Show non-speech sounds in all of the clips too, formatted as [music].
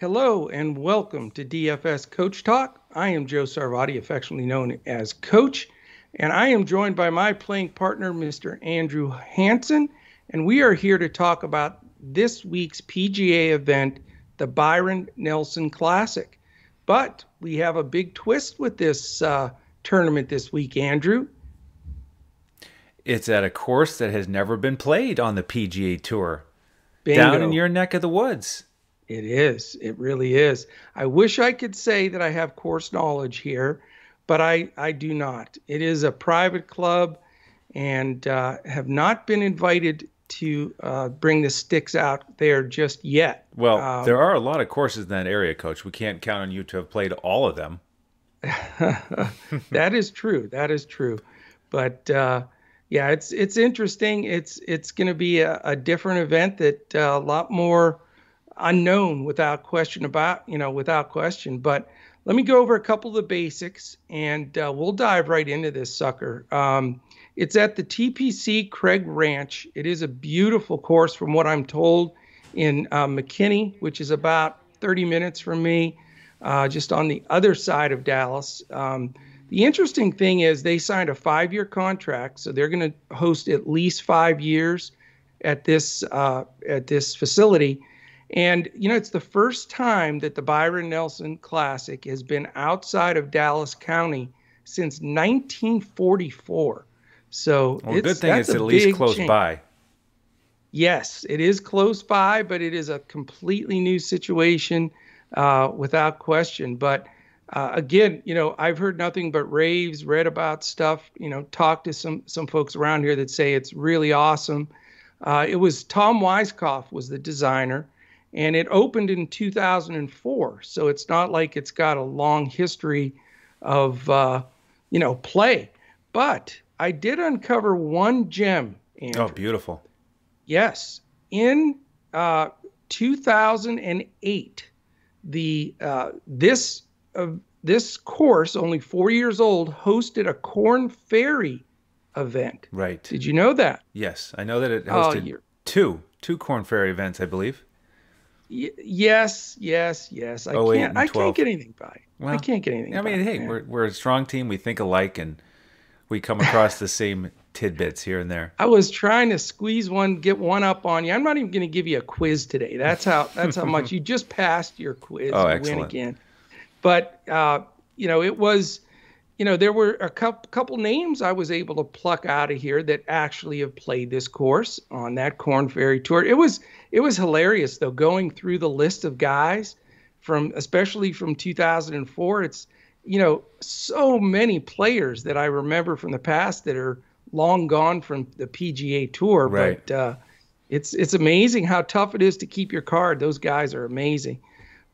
Hello and welcome to DFS Coach Talk. I am Joe Sarvadi, affectionately known as Coach, and I am joined by my playing partner, Mr. Andrew Hanson, and we are here to talk about this week's PGA event, the Byron Nelson Classic. But we have a big twist with this uh, tournament this week, Andrew. It's at a course that has never been played on the PGA Tour, Bingo. down in your neck of the woods. It is. It really is. I wish I could say that I have course knowledge here, but I, I do not. It is a private club and uh, have not been invited to uh, bring the sticks out there just yet. Well, Um, there are a lot of courses in that area, Coach. We can't count on you to have played all of them. [laughs] that is true. That is true. But uh, yeah, it's it's interesting. It's it's going to be a, a different event that uh, a lot more unknown without question about you know without question. But let me go over a couple of the basics and uh, we'll dive right into this sucker. Um, it's at the TPC Craig Ranch. It is a beautiful course from what I'm told in uh, McKinney, which is about 30 minutes from me, uh, just on the other side of Dallas. Um, the interesting thing is they signed a five-year contract, so they're going to host at least five years at this uh, at this facility. And you know, it's the first time that the Byron Nelson Classic has been outside of Dallas County since 1944. So Well, it's, good thing that's it's at least close change. by. Yes, it is close by, but it is a completely new situation uh, without question. But uh, again, you know, I've heard nothing but raves, read about stuff, you know, talked to some some folks around here that say it's really awesome. Uh, it was Tom Weiskopf was the designer, and it opened in 2004. So it's not like it's got a long history of uh, you know play. But I did uncover one gem. Andrew. Oh, beautiful. Yes, in uh, 2008, the uh, this uh, this course, only four years old, hosted a Corn Ferry event. Right. Did you know that? Yes, I know that it Oh, hosted two two Corn Ferry events, I believe. Y- yes, yes, yes. I 08 can't. I can't get anything by. I can't get anything. I mean, by, hey, man. we're we're a strong team. We think alike, and we come across the same tidbits here and there. I was trying to squeeze one, get one up on you. I'm not even going to give you a quiz today. That's how. That's how much [laughs] you just passed your quiz. Oh, You excellent. Win again. But uh, you know, it was, you know, there were a couple couple names I was able to pluck out of here that actually have played this course on that Corn Ferry tour. It was it was hilarious though, going through the list of guys from especially from 2004. It's you know so many players that I remember from the past that are long gone from the PGA Tour. Right. But uh, it's it's amazing how tough it is to keep your card. Those guys are amazing.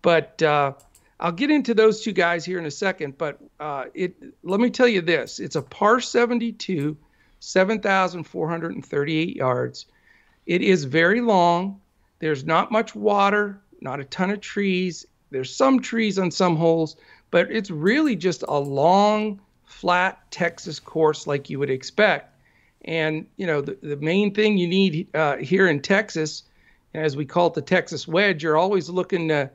But uh, I'll get into those two guys here in a second. But uh, it let me tell you this: it's a par 72, 7,438 yards. It is very long. There's not much water, not a ton of trees. There's some trees on some holes, but it's really just a long, flat Texas course like you would expect. And, you know, the, the main thing you need uh, here in Texas, as we call it the Texas wedge, you're always looking to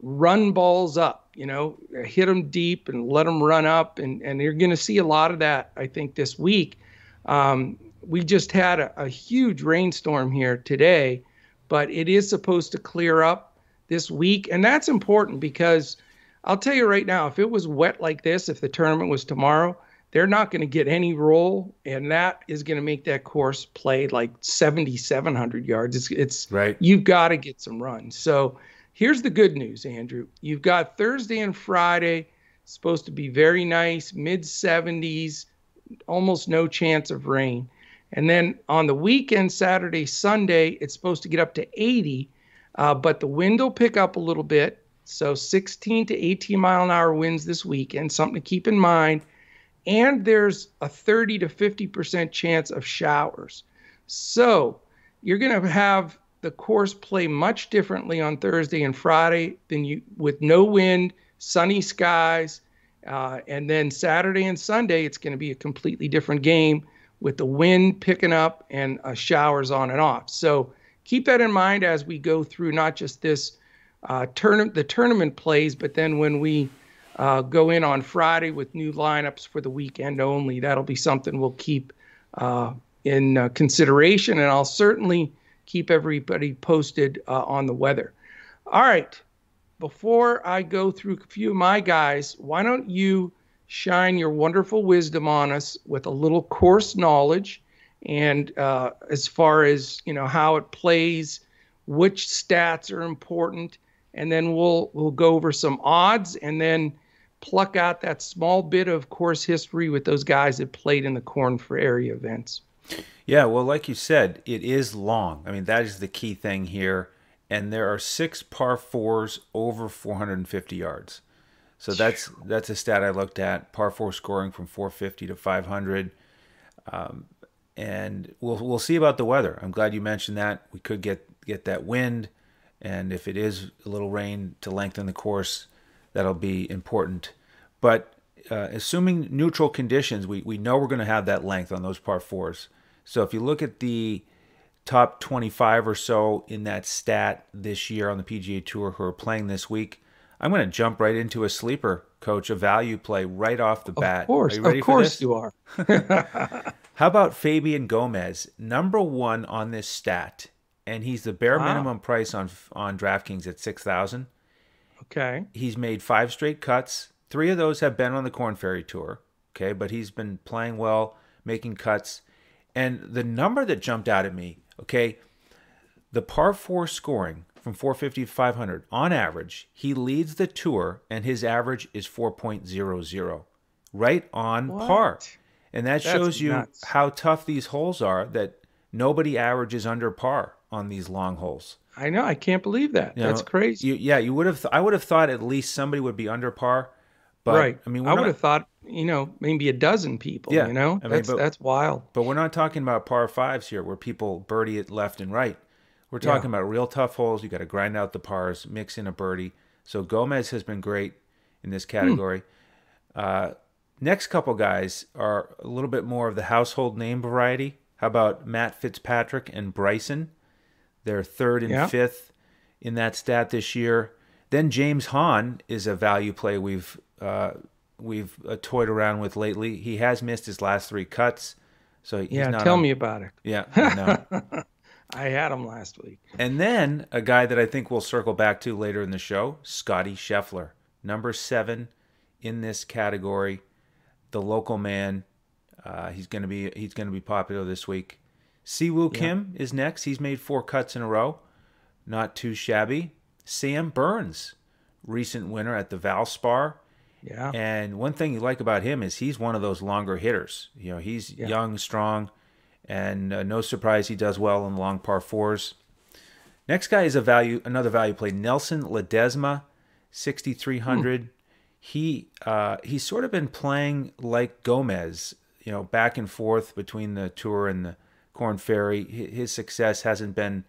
run balls up, you know, hit them deep and let them run up. And, and you're going to see a lot of that, I think, this week. Um, we just had a, a huge rainstorm here today, but it is supposed to clear up this week. And that's important because I'll tell you right now, if it was wet like this, if the tournament was tomorrow, they're not going to get any roll, and that is going to make that course play like 7,700 yards. It's, it's Right. You've got to get some runs. So here's the good news, Andrew. You've got Thursday and Friday supposed to be very nice, mid 70s, almost no chance of rain. And then on the weekend, Saturday, Sunday, it's supposed to get up to 80, uh, but the wind will pick up a little bit. So 16 to 18 mile an hour winds this weekend, something to keep in mind. And there's a 30 to 50% chance of showers. So you're going to have the course play much differently on Thursday and Friday than you with no wind, sunny skies. Uh, and then Saturday and Sunday, it's going to be a completely different game with the wind picking up and uh, showers on and off. So keep that in mind as we go through not just this uh, the tournament plays, but then when we uh, go in on Friday with new lineups for the weekend only, that'll be something we'll keep uh, in uh, consideration, and I'll certainly keep everybody posted uh, on the weather. All right, before I go through a few of my guys, why don't you shine your wonderful wisdom on us with a little course knowledge and uh, as far as you know how it plays, which stats are important, and then we'll we'll go over some odds and then pluck out that small bit of course history with those guys that played in the Corn Ferry events. Yeah, well, like you said, it is long. I mean, that is the key thing here. And there are six par fours over 450 yards. So that's that's a stat I looked at. Par four scoring from 450 to 500. Um, and we'll we'll see about the weather. I'm glad you mentioned that. We could get get that wind, and if it is a little rain to lengthen the course, that'll be important. But uh, assuming neutral conditions, we, we know we're going to have that length on those par fours. So if you look at the top 25 or so in that stat this year on the PGA Tour who are playing this week, I'm going to jump right into a sleeper coach, a value play right off the bat. Of course, of course you are. [laughs] [laughs] How about Fabian Gomez, number one on this stat, and he's the bare wow. minimum price on on DraftKings at six thousand. Okay. He's made five straight cuts. Three of those have been on the Corn Ferry Tour. Okay, but he's been playing well, making cuts, and the number that jumped out at me. Okay, the par four scoring from 450 to 500 on average, he leads the tour, and his average is 4.00, right on what? par. And that That's shows you nuts. how tough these holes are that nobody averages under par on these long holes. I know. I can't believe that. You That's know, crazy. You, yeah, you would have. Th- I would have thought at least somebody would be under par. But, right. I mean, I would not, have thought you know maybe a dozen people. Yeah. You know, I mean, that's but, that's wild. But we're not talking about par fives here, where people birdie it left and right. We're talking yeah. about real tough holes. You got to grind out the pars, mix in a birdie. So Gomez has been great in this category. Hmm. Uh, Next couple guys are a little bit more of the household name variety. How about Matt Fitzpatrick and Bryson? They're third and yeah. fifth in that stat this year. Then James Hahn is a value play we've uh, we've uh, toyed around with lately. He has missed his last three cuts, so yeah. tell on, me about it. Yeah, I, [laughs] I had him last week. And then a guy that I think we'll circle back to later in the show, Scotty Scheffler, number seven in this category the local man. Uh, he's gonna be he's gonna be popular this week. Siwoo yeah. Kim is next. He's made four cuts in a row, not too shabby. Sam Burns, recent winner at the Valspar. Yeah. And one thing you like about him is he's one of those longer hitters. You know, he's yeah. young, strong, and uh, no surprise he does well in the long par fours. Next guy is a value, another value play. Nelson Ledesma, 6,300. Hmm he uh, he's sort of been playing like Gomez, you know, back and forth between the tour and the Corn Ferry. His success hasn't been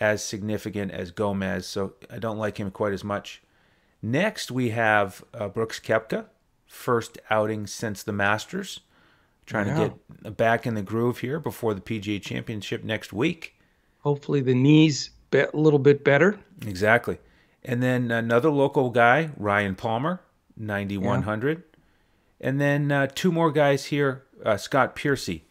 as significant as Gomez, so I don't like him quite as much. Next, we have uh, Brooks Koepka, first outing since the Masters, trying yeah. to get back in the groove here before the PGA Championship next week. Hopefully, the knees a little bit better. Exactly. And then another local guy, Ryan Palmer, 9100. Yeah. And then uh, two more guys here. Uh, Scott Piercy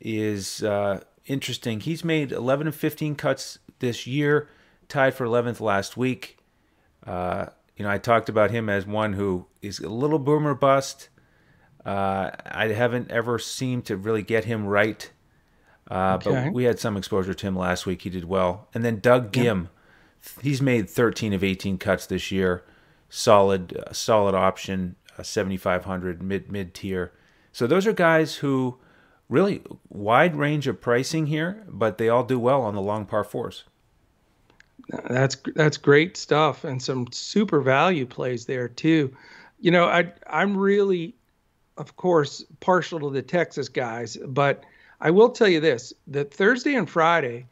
is uh, interesting. He's made 11 of 15 cuts this year, tied for 11th last week. You know, I talked about him as one who is a little boomer bust. Uh, I haven't ever seemed to really get him right. Uh, okay. But we had some exposure to him last week. He did well. And then Doug Ghim, yeah. he's made 13 of 18 cuts this year solid uh, solid option, uh, 7500 mid mid tier. So those are guys who really wide range of pricing here, but they all do well on the long par fours. That's that's great stuff and some super value plays there too. You know, I I'm really of course partial to the Texas guys, but I will tell you this, that Thursday and Friday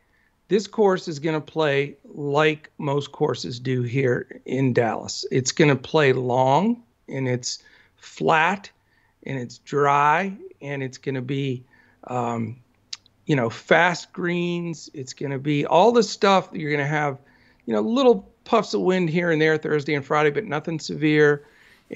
this course is going to play like most courses do here in Dallas. It's going to play long and it's flat and it's dry and it's going to be, um, you know, fast greens. It's going to be all the stuff that you're going to have, you know, little puffs of wind here and there Thursday and Friday, but nothing severe.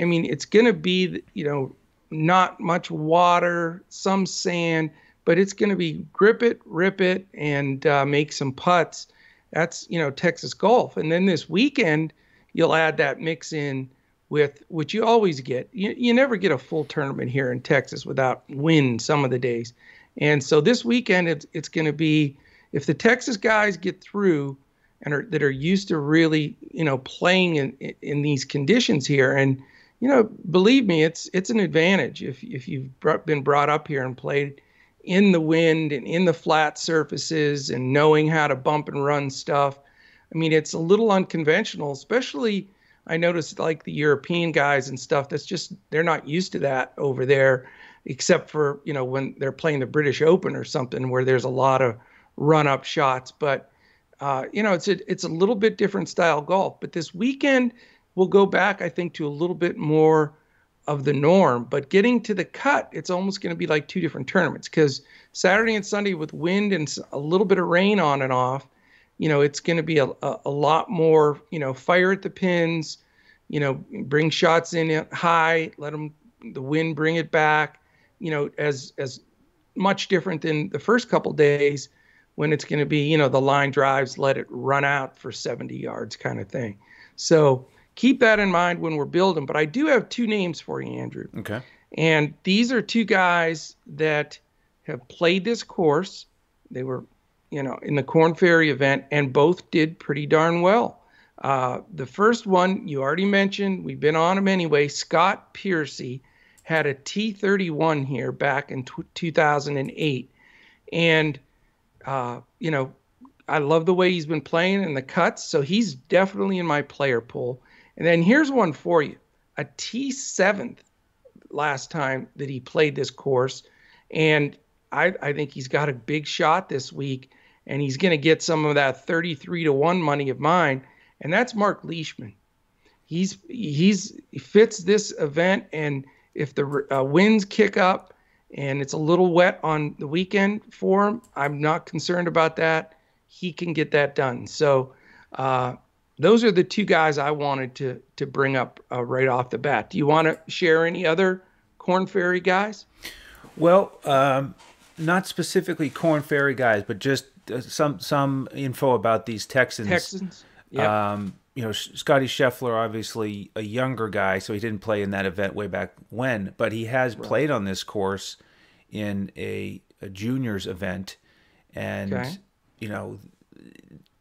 I mean, it's going to be, you know, not much water, some sand, but it's going to be grip it, rip it, and uh, make some putts. That's, you know, Texas golf. And then this weekend, you'll add that mix in with which you always get. You, you never get a full tournament here in Texas without wind some of the days. And so this weekend, it's, it's going to be if the Texas guys get through and are, that are used to really, you know, playing in, in these conditions here. And, you know, believe me, it's it's an advantage if if you've been brought up here and played in the wind and in the flat surfaces and knowing how to bump and run stuff. I mean, it's a little unconventional, especially I noticed like the European guys and stuff. That's just they're not used to that over there, except for you know when they're playing the British Open or something where there's a lot of run up shots. But uh, you know, it's a it's a little bit different style golf. But this weekend we'll go back, I think, to a little bit more of the norm. But getting to the cut, it's almost going to be like two different tournaments because Saturday and Sunday with wind and a little bit of rain on and off, you know, it's going to be a, a, a lot more, you know, fire at the pins, you know, bring shots in high, let them the wind bring it back, you know, as as much different than the first couple days when it's going to be, you know, the line drives, let it run out for 70 yards kind of thing. So keep that in mind when we're building. But I do have two names for you, Andrew. Okay. And these are two guys that have played this course. They were, you know, in the Corn Ferry event, and both did pretty darn well. Uh, the first one you already mentioned, we've been on him anyway. Scott Piercy had a T31 here back in t- 2008, and uh, you know, I love the way he's been playing and the cuts, so he's definitely in my player pool. And then here's one for you: a T7th last time that he played this course, and I, I think he's got a big shot this week, and he's going to get some of that 33 to one money of mine, and that's Mark Leishman. He's he's he fits this event, and if the uh, winds kick up and it's a little wet on the weekend for him. I'm not concerned about that. He can get that done. So uh, those are the two guys I wanted to to bring up uh, right off the bat. Do you want to share any other Corn Ferry guys? Well, um, not specifically Corn Ferry guys, but just uh, some some info about these Texans. Texans. Yeah. Um, you know, Scotty Scheffler, obviously a younger guy, so he didn't play in that event way back when, but he has right. played on this course in a, a juniors event. And, okay. you know,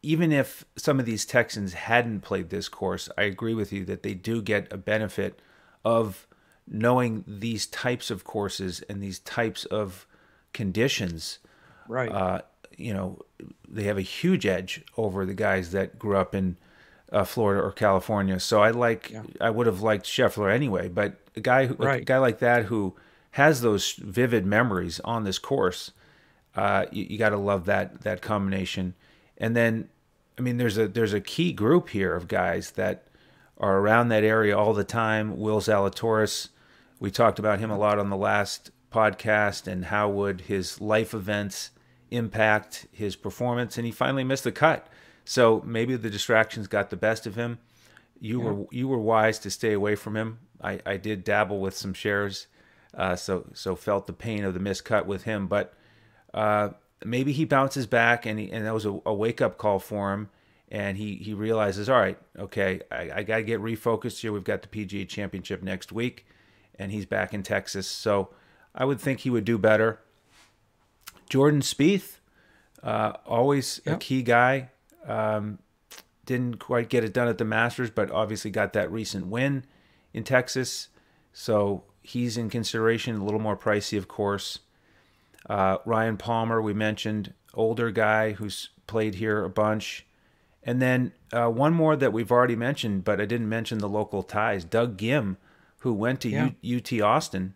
even if some of these Texans hadn't played this course, I agree with you that they do get a benefit of knowing these types of courses and these types of conditions. Right. Uh, you know, they have a huge edge over the guys that grew up in uh, Florida or California. So I like yeah. I would have liked Scheffler anyway, but a guy who, right. a guy like that who has those vivid memories on this course, uh, you, you got to love that that combination. And then, I mean, there's a there's a key group here of guys that are around that area all the time. Will Zalatoris, we talked about him a lot on the last podcast, and how would his life events impact his performance? And he finally missed the cut. So maybe the distractions got the best of him. You yeah. were you were wise to stay away from him. I, I did dabble with some shares, uh, so so felt the pain of the miscut with him. But uh, maybe he bounces back, and he, and that was a, a wake up call for him. And he he realizes, all right, okay, I, I got to get refocused here. We've got the PGA Championship next week, and he's back in Texas. So I would think he would do better. Jordan Spieth, uh, always yep. a key guy. Um, didn't quite get it done at the Masters, but obviously got that recent win in Texas. So he's in consideration, a little more pricey, of course. Uh, Ryan Palmer, we mentioned, older guy who's played here a bunch. And then uh, one more that we've already mentioned, but I didn't mention the local ties. Doug Ghim, who went to yeah. U- UT Austin,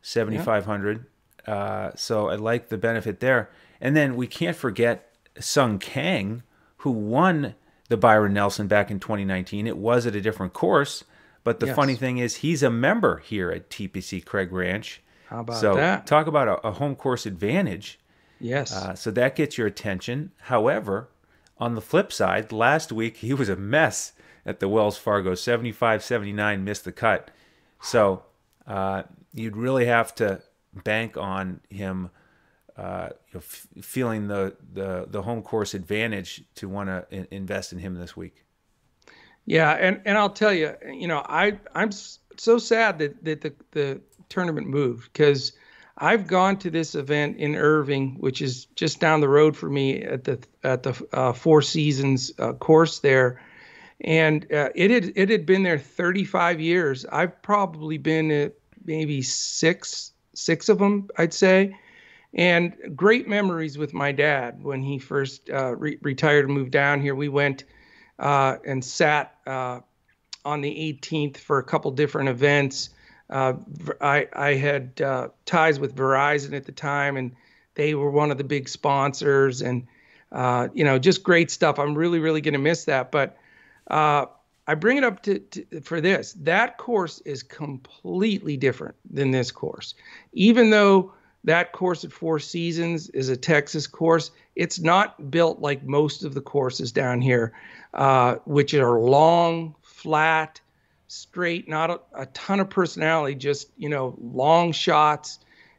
7,500. Yeah. Uh, so I like the benefit there. And then we can't forget Sung Kang, who won the Byron Nelson back in 2019. It was at a different course, but the yes. funny thing is he's a member here at TPC Craig Ranch. How about so that? talk about a, a home course advantage. Yes. Uh, so that gets your attention. However, On the flip side, last week he was a mess at the Wells Fargo. 75 79 missed the cut. So uh, you'd really have to bank on him uh, you know, f- feeling the, the, the home course advantage to want to in- invest in him this week. Yeah, and, and I'll tell you, you know, I I'm so sad that, that the, the tournament moved because I've gone to this event in Irving, which is just down the road for me at the at the uh, Four Seasons uh, course there, and uh, it had it had been there 35 years. I've probably been at maybe six six of them, I'd say, and great memories with my dad when he first uh, re- retired and moved down here. We went uh, and sat uh, on the 18th for a couple different events. Uh, I, I had uh, ties with Verizon at the time, and they were one of the big sponsors, and uh, you know, just great stuff. I'm really, really going to miss that. But I bring it up to, to, for this. That course is completely different than this course, even though that course at Four Seasons is a Texas course. It's not built like most of the courses down here, uh, which are long, flat, straight, not a, a, ton of personality, just you know long shots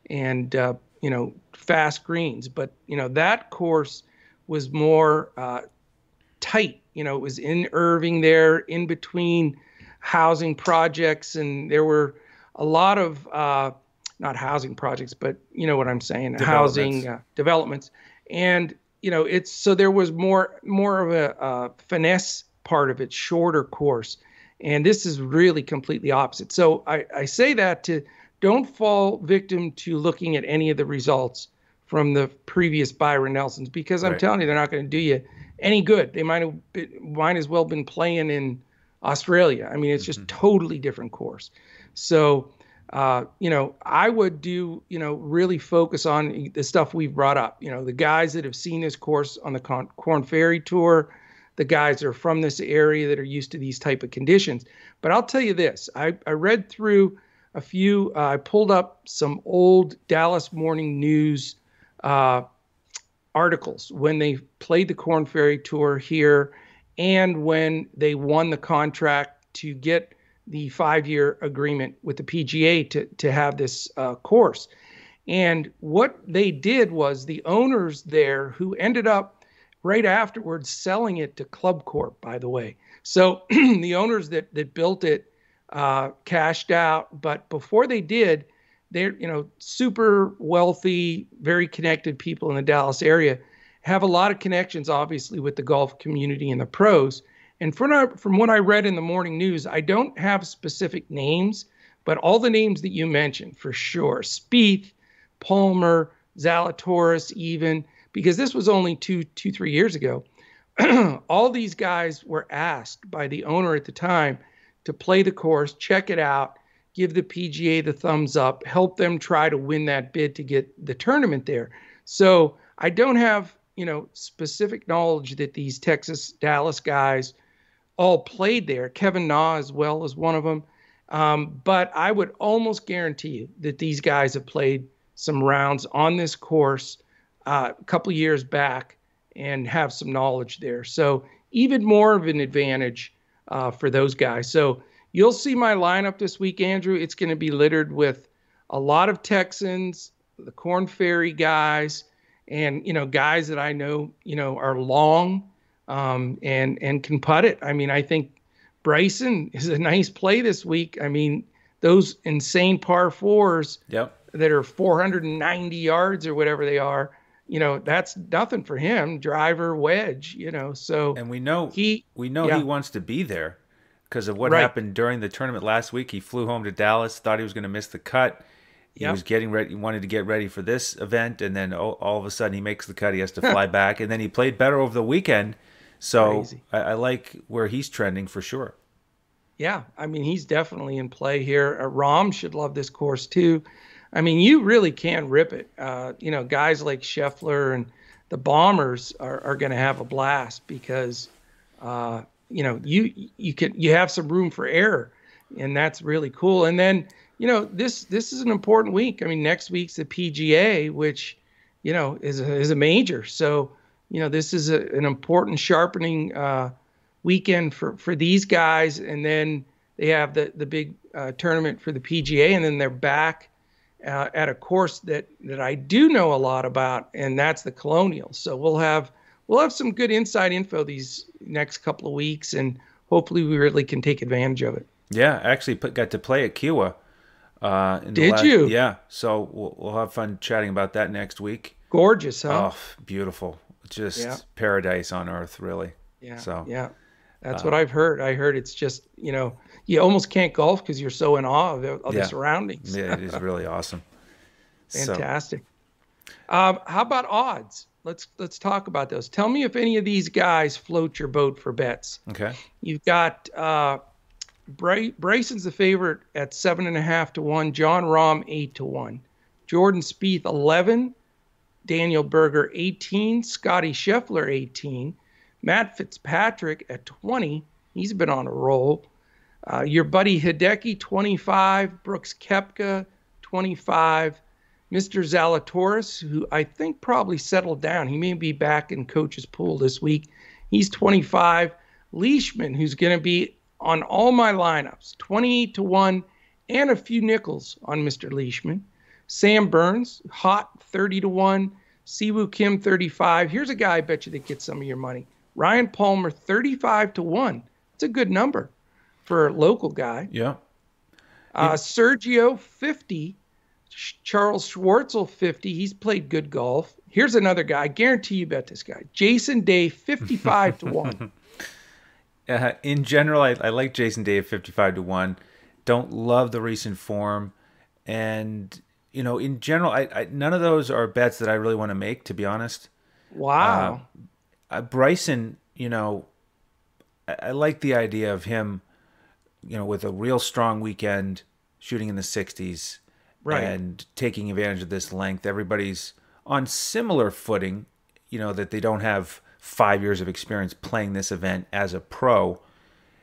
and uh, you know fast greens. But you know that course was more uh, tight. You know, it was in Irving there, in between housing projects, and there were a lot of uh, not housing projects, but you know what I'm saying, housing uh, developments, and you know it's so there was more more of a uh, finesse part of it, shorter course. And this is really completely opposite. So I, I say that to don't fall victim to looking at any of the results from the previous Byron Nelsons because I'm right. telling you they're not going to do you any good. They might have been, might as well been playing in Australia. I mean, it's just mm-hmm. totally different course. So, uh, you know, I would do, you know, really focus on the stuff we've brought up. You know, the guys that have seen this course on the Corn Ferry Tour, the guys that are from this area that are used to these type of conditions. But I'll tell you this: I, I read through a few. Uh, I pulled up some old Dallas Morning News uh, articles when they played the Corn Ferry Tour here, and when they won the contract to get the five-year agreement with the PGA to to have this uh, course. And what they did was the owners there, who ended up right afterwards selling it to Club Corp, by the way. So [clears throat] the owners that that built it uh, cashed out, but before they did, they're you know super wealthy, very connected people in the Dallas area, have a lot of connections, obviously, with the golf community and the pros. And from from what I read in the morning news, I don't have specific names, but all the names that you mentioned for sure: Spieth, Palmer, Zalatoris, even because this was only two, two, three years ago. [clears throat] All these guys were asked by the owner at the time to play the course, check it out, give the PGA the thumbs up, help them try to win that bid to get the tournament there. So I don't have, you know, specific knowledge that these Texas Dallas guys all played there. Kevin Na as well as one of them. Um, but I would almost guarantee you that these guys have played some rounds on this course uh, a couple years back and have some knowledge there. So even more of an advantage uh, for those guys. So you'll see my lineup this week, Andrew. It's going to be littered with a lot of Texans, the Corn Ferry guys, and you know guys that I know you know are long um, and and can putt it. I mean, I think Bryson is a nice play this week. I mean, those insane par fours yep. that are 490 yards or whatever they are you know that's nothing for him driver wedge you know so and we know he we know yeah. he wants to be there because of what right. happened during the tournament last week he flew home to dallas thought he was going to miss the cut he yep. was getting ready he wanted to get ready for this event and then all, all of a sudden he makes the cut he has to fly [laughs] back and then he played better over the weekend so I, I, like where he's trending for sure yeah i mean he's definitely in play here uh, Rahm should love this course too I mean, you really can rip it. Uh, you know, guys like Scheffler and the Bombers are, are going to have a blast because, uh, you know, you you can you have some room for error, and that's really cool. And then, you know, this this is an important week. I mean, next week's the PGA, which, you know, is a, is a major. So, you know, this is a, an important sharpening uh, weekend for for these guys, and then they have the the big uh, tournament for the PGA, and then they're back uh, at a course that that I do know a lot about, and that's the Colonial. So we'll have we'll have some good inside info these next couple of weeks, and hopefully we really can take advantage of it. Yeah, I actually put, got to play at Kiawah. Uh, Did last, you? Yeah. So we'll, we'll have fun chatting about that next week. Gorgeous, huh? Oh, beautiful! Just Yeah. paradise on earth, really. yeah. so, yeah. That's uh, what I've heard. I heard it's just you know you almost can't golf because you're so in awe of, the- of Yeah. the surroundings. Yeah, it is [laughs] really awesome. So, Fantastic. Um, how about odds? Let's let's talk about those. Tell me if any of these guys float your boat for bets. okay. You've got uh, Bry- Bryson's the favorite at seven and a half to one. Jon Rahm eight to one. Jordan Spieth eleven. Daniel Berger eighteen. Scotty Scheffler eighteen. Matt Fitzpatrick at twenty. He's been on a roll. Uh, your buddy Hideki twenty five. Brooks Koepka twenty five. Mr. Zalatoris, who I think probably settled down. He may be back in coach's pool this week. He's 25. Leishman, who's going to be on all my lineups, 28 to 1, and a few nickels on Mr. Leishman. Sam Burns, hot 30 to 1. Siwoo Kim 35. Here's a guy I bet you that gets some of your money. Ryan Palmer 35 to 1. It's a good number for a local guy. Yeah. Uh, Sergio 50. Charles Schwartzel 50. He's played good golf. Here's another guy. I guarantee you bet this guy. Jason Day 55 to 1. [laughs] Uh, in general, I, I like Jason Day at 55 to 1. Don't love the recent form. And, you know, in general, I, I none of those are bets that I really want to make, to be honest. Wow. Uh, Bryson, you know, I, I like the idea of him, you know, with a real strong weekend, shooting in the 60s, Right. and taking advantage of this length. Everybody's on similar footing, you know, that they don't have five years of experience playing this event as a pro.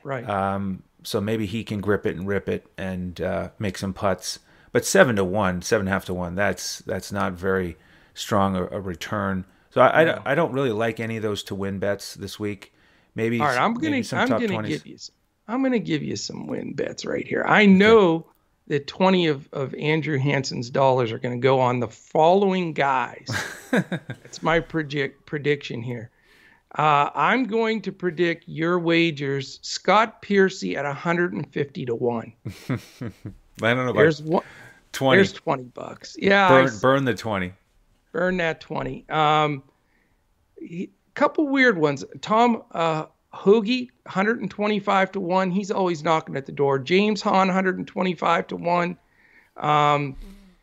right. Um, so maybe he can grip it and rip it and uh, make some putts. But seven to one, seven and a half to one, that's that's not very strong a, a return. So I, I, don't- I don't really like any of those to win bets this week. Maybe All right, I'm gonna some I'm gonna 20s. give you some, I'm gonna give you some win bets right here. I know that 20 of, of Andrew Hansen's dollars are gonna go on the following guys. [laughs] That's my project prediction here. Uh, I'm going to predict your wagers. Scott Piercy at 150 to one. [laughs] I don't know about There's one. twenty. There's 20 bucks. Yeah, burn, burn the twenty. burn that 20 um he, couple weird ones tom uh Hoge 125 to 1 he's always knocking at the door james hahn 125 to 1 um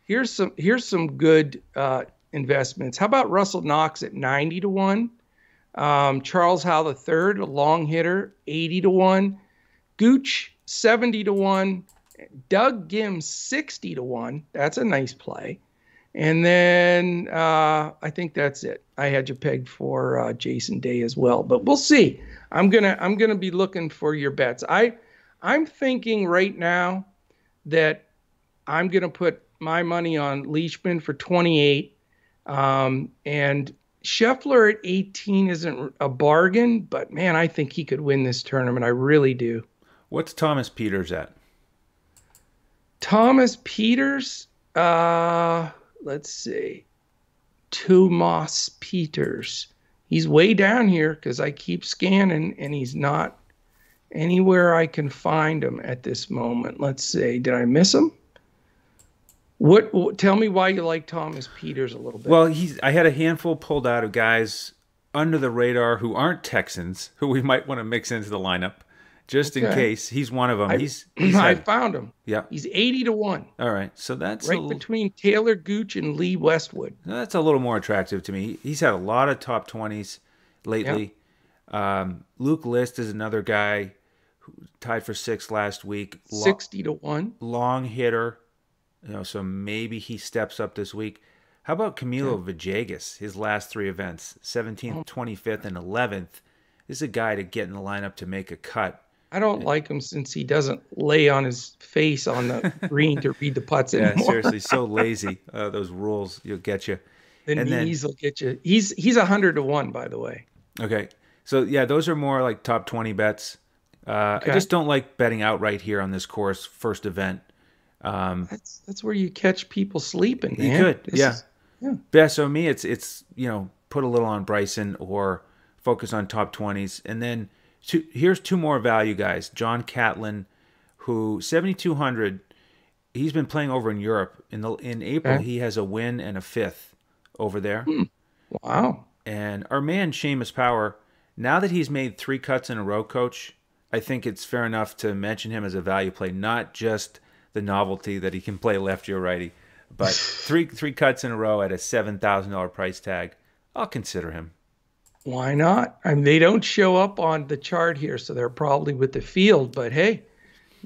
here's some here's some good uh investments how about russell knox at 90 to 1 um charles the third a long hitter 80 to 1 gooch 70 to 1 doug Ghim's 60 to 1 that's a nice play and then uh, I think that's it. I had you pegged for uh, Jason Day as well, but we'll see. I'm gonna I'm gonna be looking for your bets. I I'm thinking right now that I'm gonna put my money on Leishman for 28, um, and Scheffler at 18 isn't a bargain, but man, I think he could win this tournament. I really do. What's Thomas Pieters at? Thomas Pieters, uh, let's see. Tomas Pieters. He's way down here because I keep scanning and he's not anywhere I can find him at this moment. Let's see. Did I miss him? What, what tell me why you like Thomas Pieters a little bit. Well, he's. I had a handful pulled out of guys under the radar who aren't Texans, who we might want to mix into the lineup, just in case. He's one of them. I, he's. [clears throat] he's I had- found him. yeah. He's 80 to 1, All right. So that's right between Taylor Gooch and Lee Westwood. that's a little more attractive to me. He's had a lot of top twenties lately. Um, Luke List is another guy who tied for sixth last week. 60 to 1. long hitter. You know, so maybe he steps up this week. How about Camilo Villegas? His last three events, 17th, 25th, and 11th. This is a guy to get in the lineup to make a cut. I don't like him since he doesn't lay on his face on the [laughs] green to read the putts anymore. Yeah, anymore. seriously, so [laughs] lazy. Uh, those rules, you'll get you. The and knees then, will get you. He's he's a hundred to one, by the way. Okay, so yeah, those are more like top twenty bets. Uh, okay. I just don't like betting outright here on this course first event. Um, that's that's where you catch people sleeping. Man. You could, this yeah. Is, yeah. Yeah. So me, it's it's you know put a little on Bryson or focus on top twenties, and then two, here's two more value guys. John Catlin, who seventy two hundred. He's been playing over in Europe. In the in April, okay. he has a win and a fifth over there. Hmm. Wow. And our man Seamus Power, now that he's made three cuts in a row, coach, I think it's fair enough to mention him as a value play, not just the novelty that he can play lefty or righty, but [laughs] three three cuts in a row at a seven thousand dollar price tag. I'll consider him. Why not? I mean, they don't show up on the chart here, so they're probably with the field. But hey,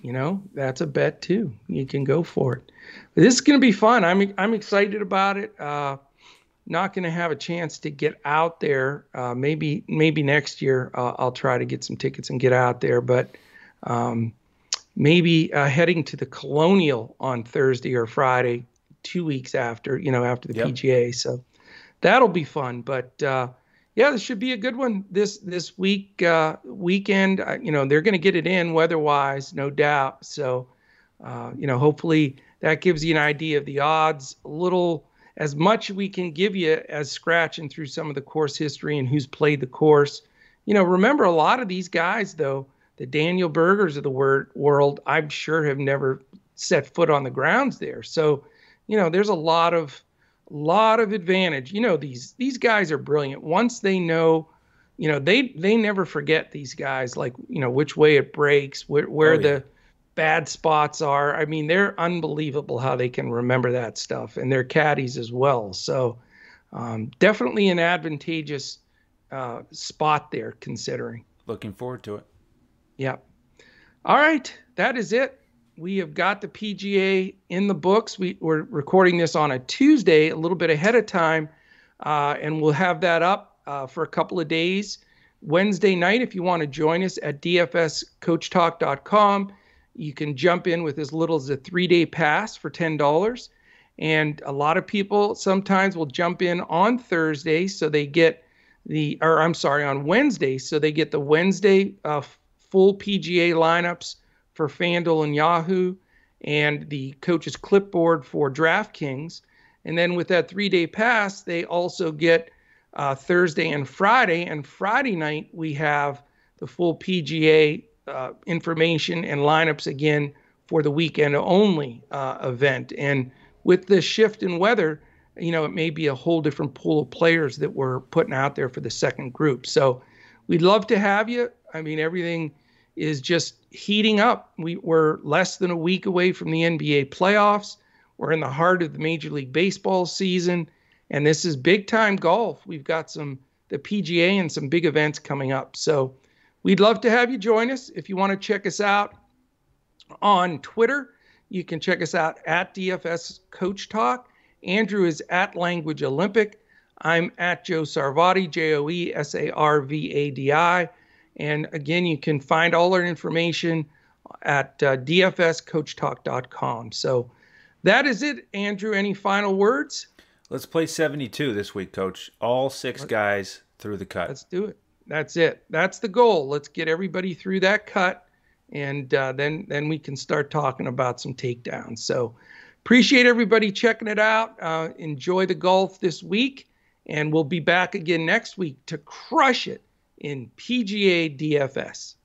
you know that's a bet too. You can go for it. But this is going to be fun. I'm I'm excited about it. Uh, not going to have a chance to get out there. Uh, maybe maybe next year uh, I'll try to get some tickets and get out there. But um, maybe uh, heading to the Colonial on Thursday or Friday, two weeks after you know after the yep. PGA. So that'll be fun. But uh, yeah, this should be a good one this this week uh, weekend. you know they're going to get it in weather-wise, no doubt. So uh, you know hopefully that gives you an idea of the odds. A little as much we can give you as scratching through some of the course history and who's played the course. You know, remember a lot of these guys though, the Daniel Bergers of the word, world, I'm sure have never set foot on the grounds there. So, you know, there's a lot of lot of advantage. You know, these these guys are brilliant. Once they know, you know, they they never forget these guys like, you know, which way it breaks, where where oh, yeah. the bad spots are. I mean, they're unbelievable how they can remember that stuff, and they're caddies as well. So, um, definitely an advantageous uh, spot there, considering. Looking forward to it. Yeah. All right, that is it. We have got the PGA in the books. We, we're recording this on a Tuesday, a little bit ahead of time, uh, and we'll have that up uh, for a couple of days. Wednesday night, if you want to join us at dfscoachtalk.com you can jump in with as little as a three day pass for $10. And a lot of people sometimes will jump in on Thursday so they get the, or I'm sorry, on Wednesday. So they get the Wednesday uh, full PGA lineups for FanDuel and Yahoo and the coach's clipboard for DraftKings. And then with that three day pass, they also get uh, Thursday and Friday. And Friday night, we have the full PGA uh, information and lineups again for the weekend only uh, event. And with the shift in weather, you know, it may be a whole different pool of players that we're putting out there for the second group. So we'd love to have you. I mean, everything is just heating up. We, we're less than a week away from the NBA playoffs. We're in the heart of the Major League Baseball season, and this is big time golf. We've got some the PGA and some big events coming up. So We'd love to have you join us. If you want to check us out on Twitter, you can check us out at DFS Coach Talk. Andrew is at Language Olympic. I'm at Joe Sarvadi, J O E S A R V A D I. And again, you can find all our information at uh, dfscoachtalk.com. So that is it, Andrew. Any final words? Let's play 72 this week, Coach. All 6 guys through the cut. Let's do it. That's it. That's the goal. Let's get everybody through that cut, and uh, then then we can start talking about some takedowns. So appreciate everybody checking it out. Uh, enjoy the golf this week, and we'll be back again next week to crush it in PGA DFS.